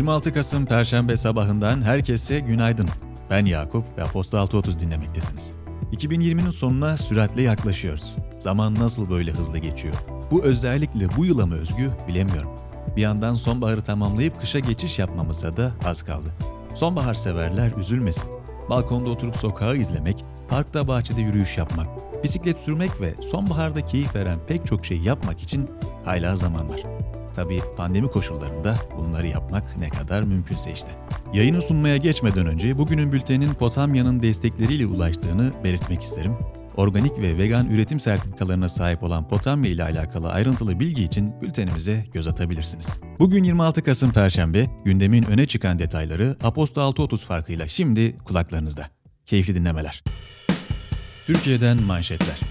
26 Kasım Perşembe sabahından herkese günaydın. Ben Yakup ve Aposto 6.30 dinlemektesiniz. 2020'nin sonuna süratle yaklaşıyoruz. Zaman nasıl böyle hızlı geçiyor? Bu özellikle bu yıla mı özgü bilemiyorum. Bir yandan sonbaharı tamamlayıp kışa geçiş yapmamıza da az kaldı. Sonbahar severler üzülmesin. Balkonda oturup sokağı izlemek, parkta bahçede yürüyüş yapmak, bisiklet sürmek ve sonbaharda keyif veren pek çok şey yapmak için hala zaman var. Tabii pandemi koşullarında bunları yapmak ne kadar mümkünse işte. Yayını sunmaya geçmeden önce bugünün bültenin Potamya'nın destekleriyle ulaştığını belirtmek isterim. Organik ve vegan üretim sertifikalarına sahip olan Potamya ile alakalı ayrıntılı bilgi için bültenimize göz atabilirsiniz. Bugün 26 Kasım Perşembe, gündemin öne çıkan detayları Aposto 6.30 farkıyla şimdi kulaklarınızda. Keyifli dinlemeler. Türkiye'den manşetler.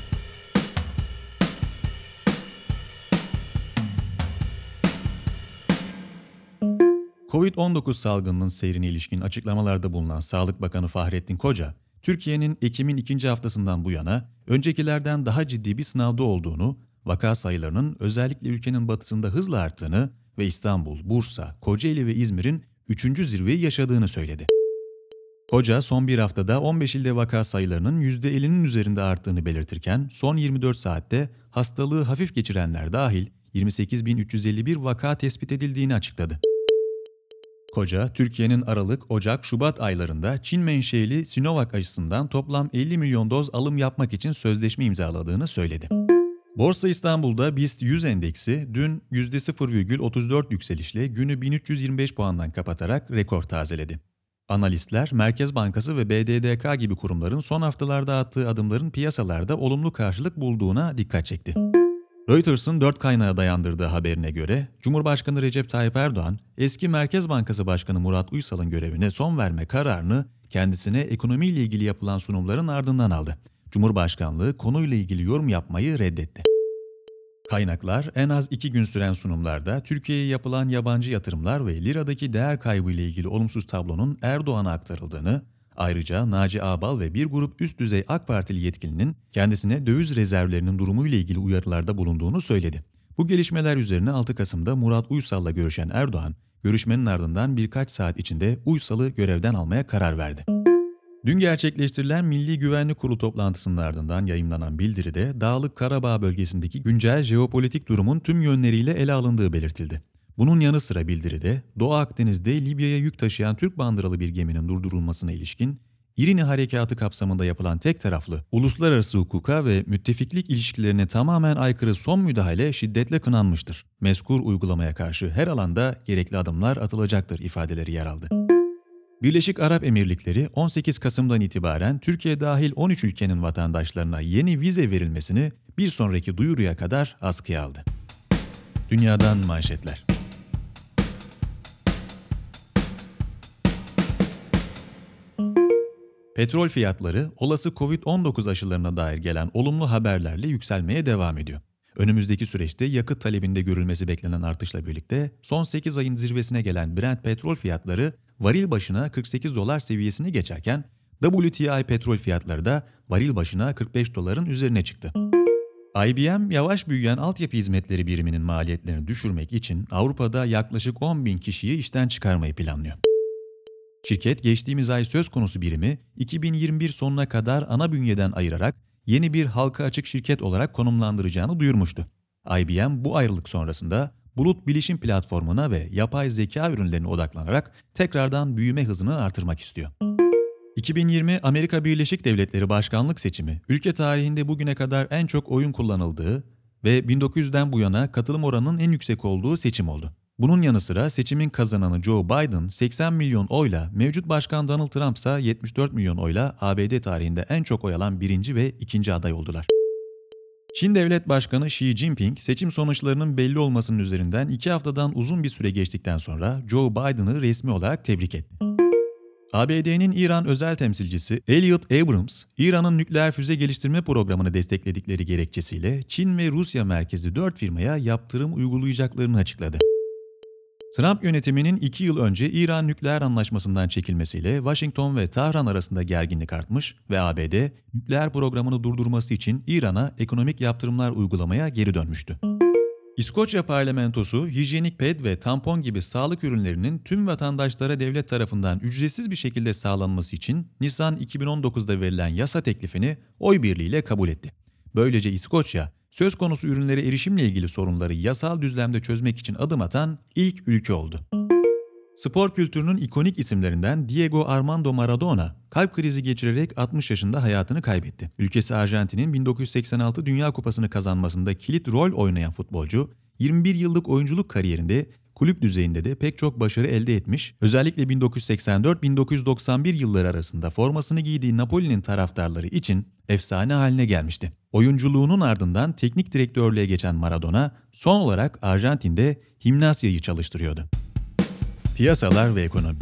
Covid-19 salgınının seyrine ilişkin açıklamalarda bulunan Sağlık Bakanı Fahrettin Koca, Türkiye'nin Ekim'in ikinci haftasından bu yana öncekilerden daha ciddi bir sınavda olduğunu, vaka sayılarının özellikle ülkenin batısında hızla arttığını ve İstanbul, Bursa, Kocaeli ve İzmir'in 3. zirveyi yaşadığını söyledi. Koca son bir haftada 15 ilde vaka sayılarının %50'nin üzerinde arttığını belirtirken son 24 saatte hastalığı hafif geçirenler dahil 28.351 vaka tespit edildiğini açıkladı. Koca, Türkiye'nin Aralık, Ocak, Şubat aylarında Çin menşeli Sinovac aşısından toplam 50 milyon doz alım yapmak için sözleşme imzaladığını söyledi. Borsa İstanbul'da BIST 100 endeksi dün %0,34 yükselişle günü 1325 puandan kapatarak rekor tazeledi. Analistler, Merkez Bankası ve BDDK gibi kurumların son haftalarda attığı adımların piyasalarda olumlu karşılık bulduğuna dikkat çekti. Reuters'ın dört kaynağa dayandırdığı haberine göre, Cumhurbaşkanı Recep Tayyip Erdoğan, eski Merkez Bankası Başkanı Murat Uysal'ın görevine son verme kararını kendisine ekonomiyle ilgili yapılan sunumların ardından aldı. Cumhurbaşkanlığı konuyla ilgili yorum yapmayı reddetti. Kaynaklar en az iki gün süren sunumlarda Türkiye'ye yapılan yabancı yatırımlar ve liradaki değer kaybı ile ilgili olumsuz tablonun Erdoğan'a aktarıldığını, Ayrıca Naci Ağbal ve bir grup üst düzey AK Partili yetkilinin kendisine döviz rezervlerinin durumuyla ilgili uyarılarda bulunduğunu söyledi. Bu gelişmeler üzerine 6 Kasım'da Murat Uysal'la görüşen Erdoğan, görüşmenin ardından birkaç saat içinde Uysal'ı görevden almaya karar verdi. Dün gerçekleştirilen Milli Güvenlik Kurulu toplantısının ardından yayımlanan bildiride Dağlık Karabağ bölgesindeki güncel jeopolitik durumun tüm yönleriyle ele alındığı belirtildi. Bunun yanı sıra bildiride Doğu Akdeniz'de Libya'ya yük taşıyan Türk bandıralı bir geminin durdurulmasına ilişkin İrini Harekatı kapsamında yapılan tek taraflı uluslararası hukuka ve müttefiklik ilişkilerine tamamen aykırı son müdahale şiddetle kınanmıştır. Meskur uygulamaya karşı her alanda gerekli adımlar atılacaktır ifadeleri yer aldı. Birleşik Arap Emirlikleri 18 Kasım'dan itibaren Türkiye dahil 13 ülkenin vatandaşlarına yeni vize verilmesini bir sonraki duyuruya kadar askıya aldı. Dünyadan manşetler. Petrol fiyatları olası Covid-19 aşılarına dair gelen olumlu haberlerle yükselmeye devam ediyor. Önümüzdeki süreçte yakıt talebinde görülmesi beklenen artışla birlikte son 8 ayın zirvesine gelen Brent petrol fiyatları varil başına 48 dolar seviyesini geçerken WTI petrol fiyatları da varil başına 45 doların üzerine çıktı. IBM yavaş büyüyen altyapı hizmetleri biriminin maliyetlerini düşürmek için Avrupa'da yaklaşık 10 bin kişiyi işten çıkarmayı planlıyor. Şirket geçtiğimiz ay söz konusu birimi 2021 sonuna kadar ana bünyeden ayırarak yeni bir halka açık şirket olarak konumlandıracağını duyurmuştu. IBM bu ayrılık sonrasında bulut bilişim platformuna ve yapay zeka ürünlerine odaklanarak tekrardan büyüme hızını artırmak istiyor. 2020 Amerika Birleşik Devletleri Başkanlık seçimi, ülke tarihinde bugüne kadar en çok oyun kullanıldığı ve 1900'den bu yana katılım oranının en yüksek olduğu seçim oldu. Bunun yanı sıra seçimin kazananı Joe Biden 80 milyon oyla, mevcut başkan Donald Trump ise 74 milyon oyla ABD tarihinde en çok oy alan birinci ve ikinci aday oldular. Çin Devlet Başkanı Xi Jinping seçim sonuçlarının belli olmasının üzerinden iki haftadan uzun bir süre geçtikten sonra Joe Biden'ı resmi olarak tebrik etti. ABD'nin İran özel temsilcisi Elliot Abrams, İran'ın nükleer füze geliştirme programını destekledikleri gerekçesiyle Çin ve Rusya merkezli dört firmaya yaptırım uygulayacaklarını açıkladı. Trump yönetiminin iki yıl önce İran nükleer anlaşmasından çekilmesiyle Washington ve Tahran arasında gerginlik artmış ve ABD nükleer programını durdurması için İran'a ekonomik yaptırımlar uygulamaya geri dönmüştü. İskoçya parlamentosu hijyenik ped ve tampon gibi sağlık ürünlerinin tüm vatandaşlara devlet tarafından ücretsiz bir şekilde sağlanması için Nisan 2019'da verilen yasa teklifini oy birliğiyle kabul etti. Böylece İskoçya, söz konusu ürünlere erişimle ilgili sorunları yasal düzlemde çözmek için adım atan ilk ülke oldu. Spor kültürünün ikonik isimlerinden Diego Armando Maradona kalp krizi geçirerek 60 yaşında hayatını kaybetti. Ülkesi Arjantin'in 1986 Dünya Kupası'nı kazanmasında kilit rol oynayan futbolcu, 21 yıllık oyunculuk kariyerinde kulüp düzeyinde de pek çok başarı elde etmiş, özellikle 1984-1991 yılları arasında formasını giydiği Napoli'nin taraftarları için efsane haline gelmişti. Oyunculuğunun ardından teknik direktörlüğe geçen Maradona, son olarak Arjantin'de Himnasya'yı çalıştırıyordu. Piyasalar ve ekonomi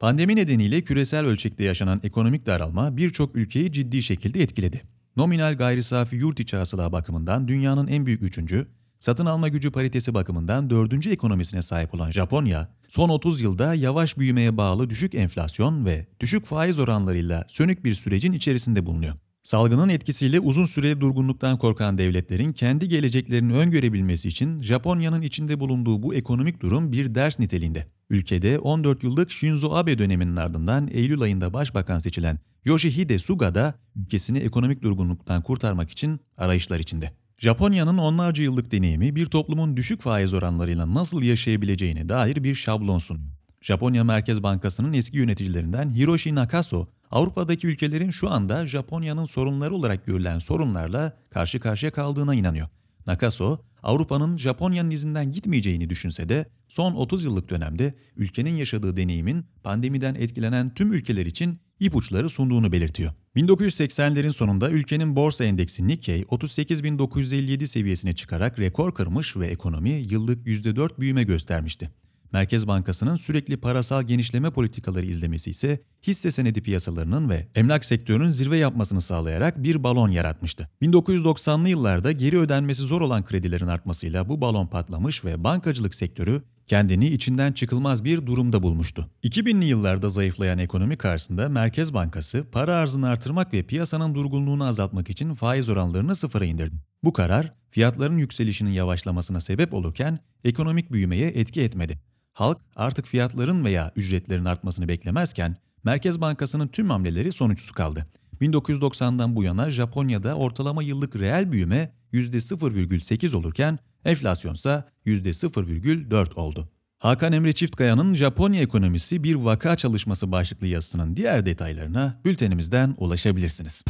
Pandemi nedeniyle küresel ölçekte yaşanan ekonomik daralma birçok ülkeyi ciddi şekilde etkiledi. Nominal gayri safi yurt içi hasıla bakımından dünyanın en büyük üçüncü, satın alma gücü paritesi bakımından dördüncü ekonomisine sahip olan Japonya, son 30 yılda yavaş büyümeye bağlı düşük enflasyon ve düşük faiz oranlarıyla sönük bir sürecin içerisinde bulunuyor. Salgının etkisiyle uzun süreli durgunluktan korkan devletlerin kendi geleceklerini öngörebilmesi için Japonya'nın içinde bulunduğu bu ekonomik durum bir ders niteliğinde. Ülkede 14 yıllık Shinzo Abe döneminin ardından Eylül ayında başbakan seçilen Yoshihide Suga da ülkesini ekonomik durgunluktan kurtarmak için arayışlar içinde. Japonya'nın onlarca yıllık deneyimi bir toplumun düşük faiz oranlarıyla nasıl yaşayabileceğine dair bir şablon sunuyor. Japonya Merkez Bankası'nın eski yöneticilerinden Hiroshi Nakaso, Avrupa'daki ülkelerin şu anda Japonya'nın sorunları olarak görülen sorunlarla karşı karşıya kaldığına inanıyor. Nakaso, Avrupa'nın Japonya'nın izinden gitmeyeceğini düşünse de son 30 yıllık dönemde ülkenin yaşadığı deneyimin pandemiden etkilenen tüm ülkeler için ipuçları sunduğunu belirtiyor. 1980'lerin sonunda ülkenin borsa endeksi Nikkei 38.957 seviyesine çıkarak rekor kırmış ve ekonomi yıllık %4 büyüme göstermişti. Merkez Bankası'nın sürekli parasal genişleme politikaları izlemesi ise hisse senedi piyasalarının ve emlak sektörünün zirve yapmasını sağlayarak bir balon yaratmıştı. 1990'lı yıllarda geri ödenmesi zor olan kredilerin artmasıyla bu balon patlamış ve bankacılık sektörü kendini içinden çıkılmaz bir durumda bulmuştu. 2000'li yıllarda zayıflayan ekonomi karşısında Merkez Bankası para arzını artırmak ve piyasanın durgunluğunu azaltmak için faiz oranlarını sıfıra indirdi. Bu karar fiyatların yükselişinin yavaşlamasına sebep olurken ekonomik büyümeye etki etmedi. Halk artık fiyatların veya ücretlerin artmasını beklemezken Merkez Bankası'nın tüm hamleleri sonuçsuz kaldı. 1990'dan bu yana Japonya'da ortalama yıllık reel büyüme %0,8 olurken enflasyon ise %0,4 oldu. Hakan Emre Çiftkaya'nın Japonya ekonomisi bir vaka çalışması başlıklı yazısının diğer detaylarına bültenimizden ulaşabilirsiniz.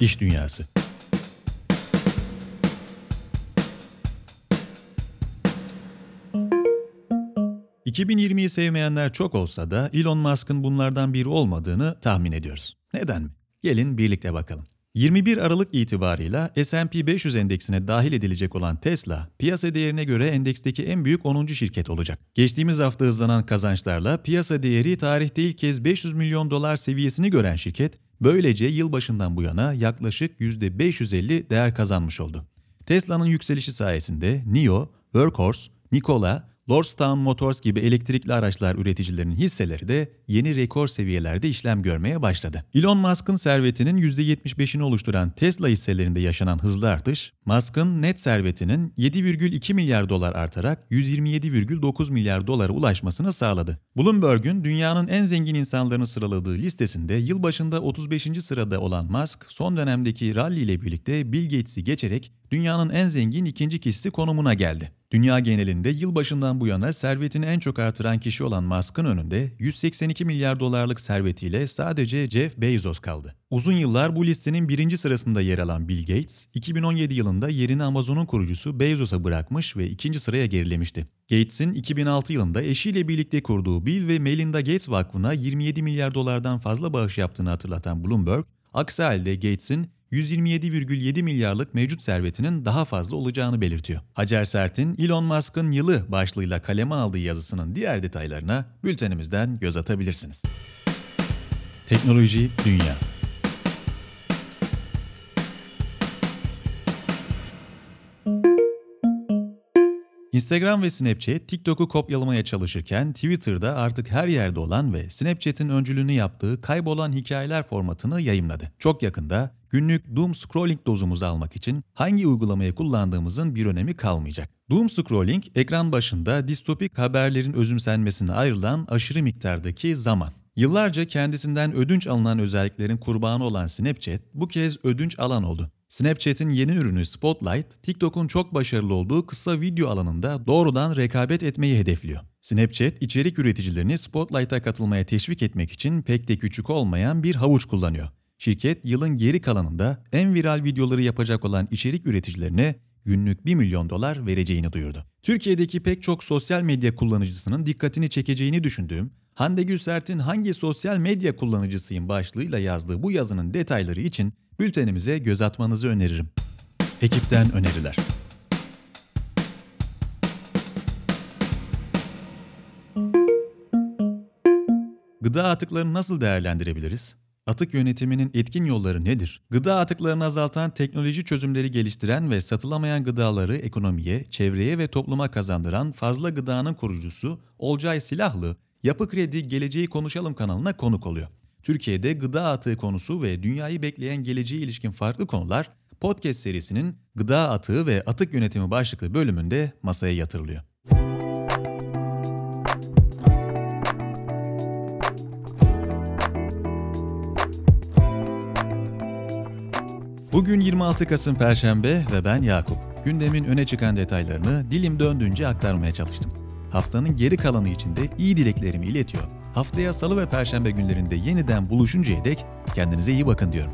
İş Dünyası 2020'yi sevmeyenler çok olsa da Elon Musk'ın bunlardan biri olmadığını tahmin ediyoruz. Neden mi? Gelin birlikte bakalım. 21 Aralık itibarıyla S&P 500 endeksine dahil edilecek olan Tesla, piyasa değerine göre endeksteki en büyük 10. şirket olacak. Geçtiğimiz hafta hızlanan kazançlarla piyasa değeri tarihte ilk kez 500 milyon dolar seviyesini gören şirket, böylece yılbaşından bu yana yaklaşık %550 değer kazanmış oldu. Tesla'nın yükselişi sayesinde NIO, Workhorse, Nikola, Lordstown Motors gibi elektrikli araçlar üreticilerinin hisseleri de yeni rekor seviyelerde işlem görmeye başladı. Elon Musk'ın servetinin %75'ini oluşturan Tesla hisselerinde yaşanan hızlı artış, Musk'ın net servetinin 7,2 milyar dolar artarak 127,9 milyar dolara ulaşmasını sağladı. Bloomberg'un dünyanın en zengin insanlarını sıraladığı listesinde yılbaşında 35. sırada olan Musk, son dönemdeki rally ile birlikte Bill Gates'i geçerek dünyanın en zengin ikinci kişisi konumuna geldi. Dünya genelinde yılbaşından bu yana servetini en çok artıran kişi olan Musk'ın önünde 182 milyar dolarlık servetiyle sadece Jeff Bezos kaldı. Uzun yıllar bu listenin birinci sırasında yer alan Bill Gates, 2017 yılında yerini Amazon'un kurucusu Bezos'a bırakmış ve ikinci sıraya gerilemişti. Gates'in 2006 yılında eşiyle birlikte kurduğu Bill ve Melinda Gates Vakfı'na 27 milyar dolardan fazla bağış yaptığını hatırlatan Bloomberg, aksi halde Gates'in 127,7 milyarlık mevcut servetinin daha fazla olacağını belirtiyor. Hacer Sert'in Elon Musk'ın yılı başlığıyla kaleme aldığı yazısının diğer detaylarına bültenimizden göz atabilirsiniz. Teknoloji Dünya Instagram ve Snapchat TikTok'u kopyalamaya çalışırken Twitter'da artık her yerde olan ve Snapchat'in öncülüğünü yaptığı kaybolan hikayeler formatını yayımladı. Çok yakında günlük doom scrolling dozumuzu almak için hangi uygulamayı kullandığımızın bir önemi kalmayacak. Doom scrolling ekran başında distopik haberlerin özümsenmesine ayrılan aşırı miktardaki zaman. Yıllarca kendisinden ödünç alınan özelliklerin kurbanı olan Snapchat bu kez ödünç alan oldu. Snapchat'in yeni ürünü Spotlight, TikTok'un çok başarılı olduğu kısa video alanında doğrudan rekabet etmeyi hedefliyor. Snapchat, içerik üreticilerini Spotlight'a katılmaya teşvik etmek için pek de küçük olmayan bir havuç kullanıyor. Şirket, yılın geri kalanında en viral videoları yapacak olan içerik üreticilerine günlük 1 milyon dolar vereceğini duyurdu. Türkiye'deki pek çok sosyal medya kullanıcısının dikkatini çekeceğini düşündüğüm Hande Gülsert'in hangi sosyal medya kullanıcısıyım başlığıyla yazdığı bu yazının detayları için bültenimize göz atmanızı öneririm. Ekipten öneriler. Gıda atıklarını nasıl değerlendirebiliriz? Atık yönetiminin etkin yolları nedir? Gıda atıklarını azaltan teknoloji çözümleri geliştiren ve satılamayan gıdaları ekonomiye, çevreye ve topluma kazandıran Fazla Gıda'nın kurucusu Olcay Silahlı, Yapı Kredi Geleceği Konuşalım kanalına konuk oluyor. Türkiye'de gıda atığı konusu ve dünyayı bekleyen geleceğe ilişkin farklı konular podcast serisinin Gıda Atığı ve Atık Yönetimi başlıklı bölümünde masaya yatırılıyor. Bugün 26 Kasım Perşembe ve ben Yakup. Gündemin öne çıkan detaylarını dilim döndüğünce aktarmaya çalıştım. Haftanın geri kalanı için de iyi dileklerimi iletiyor. Haftaya salı ve perşembe günlerinde yeniden buluşuncaya dek kendinize iyi bakın diyorum.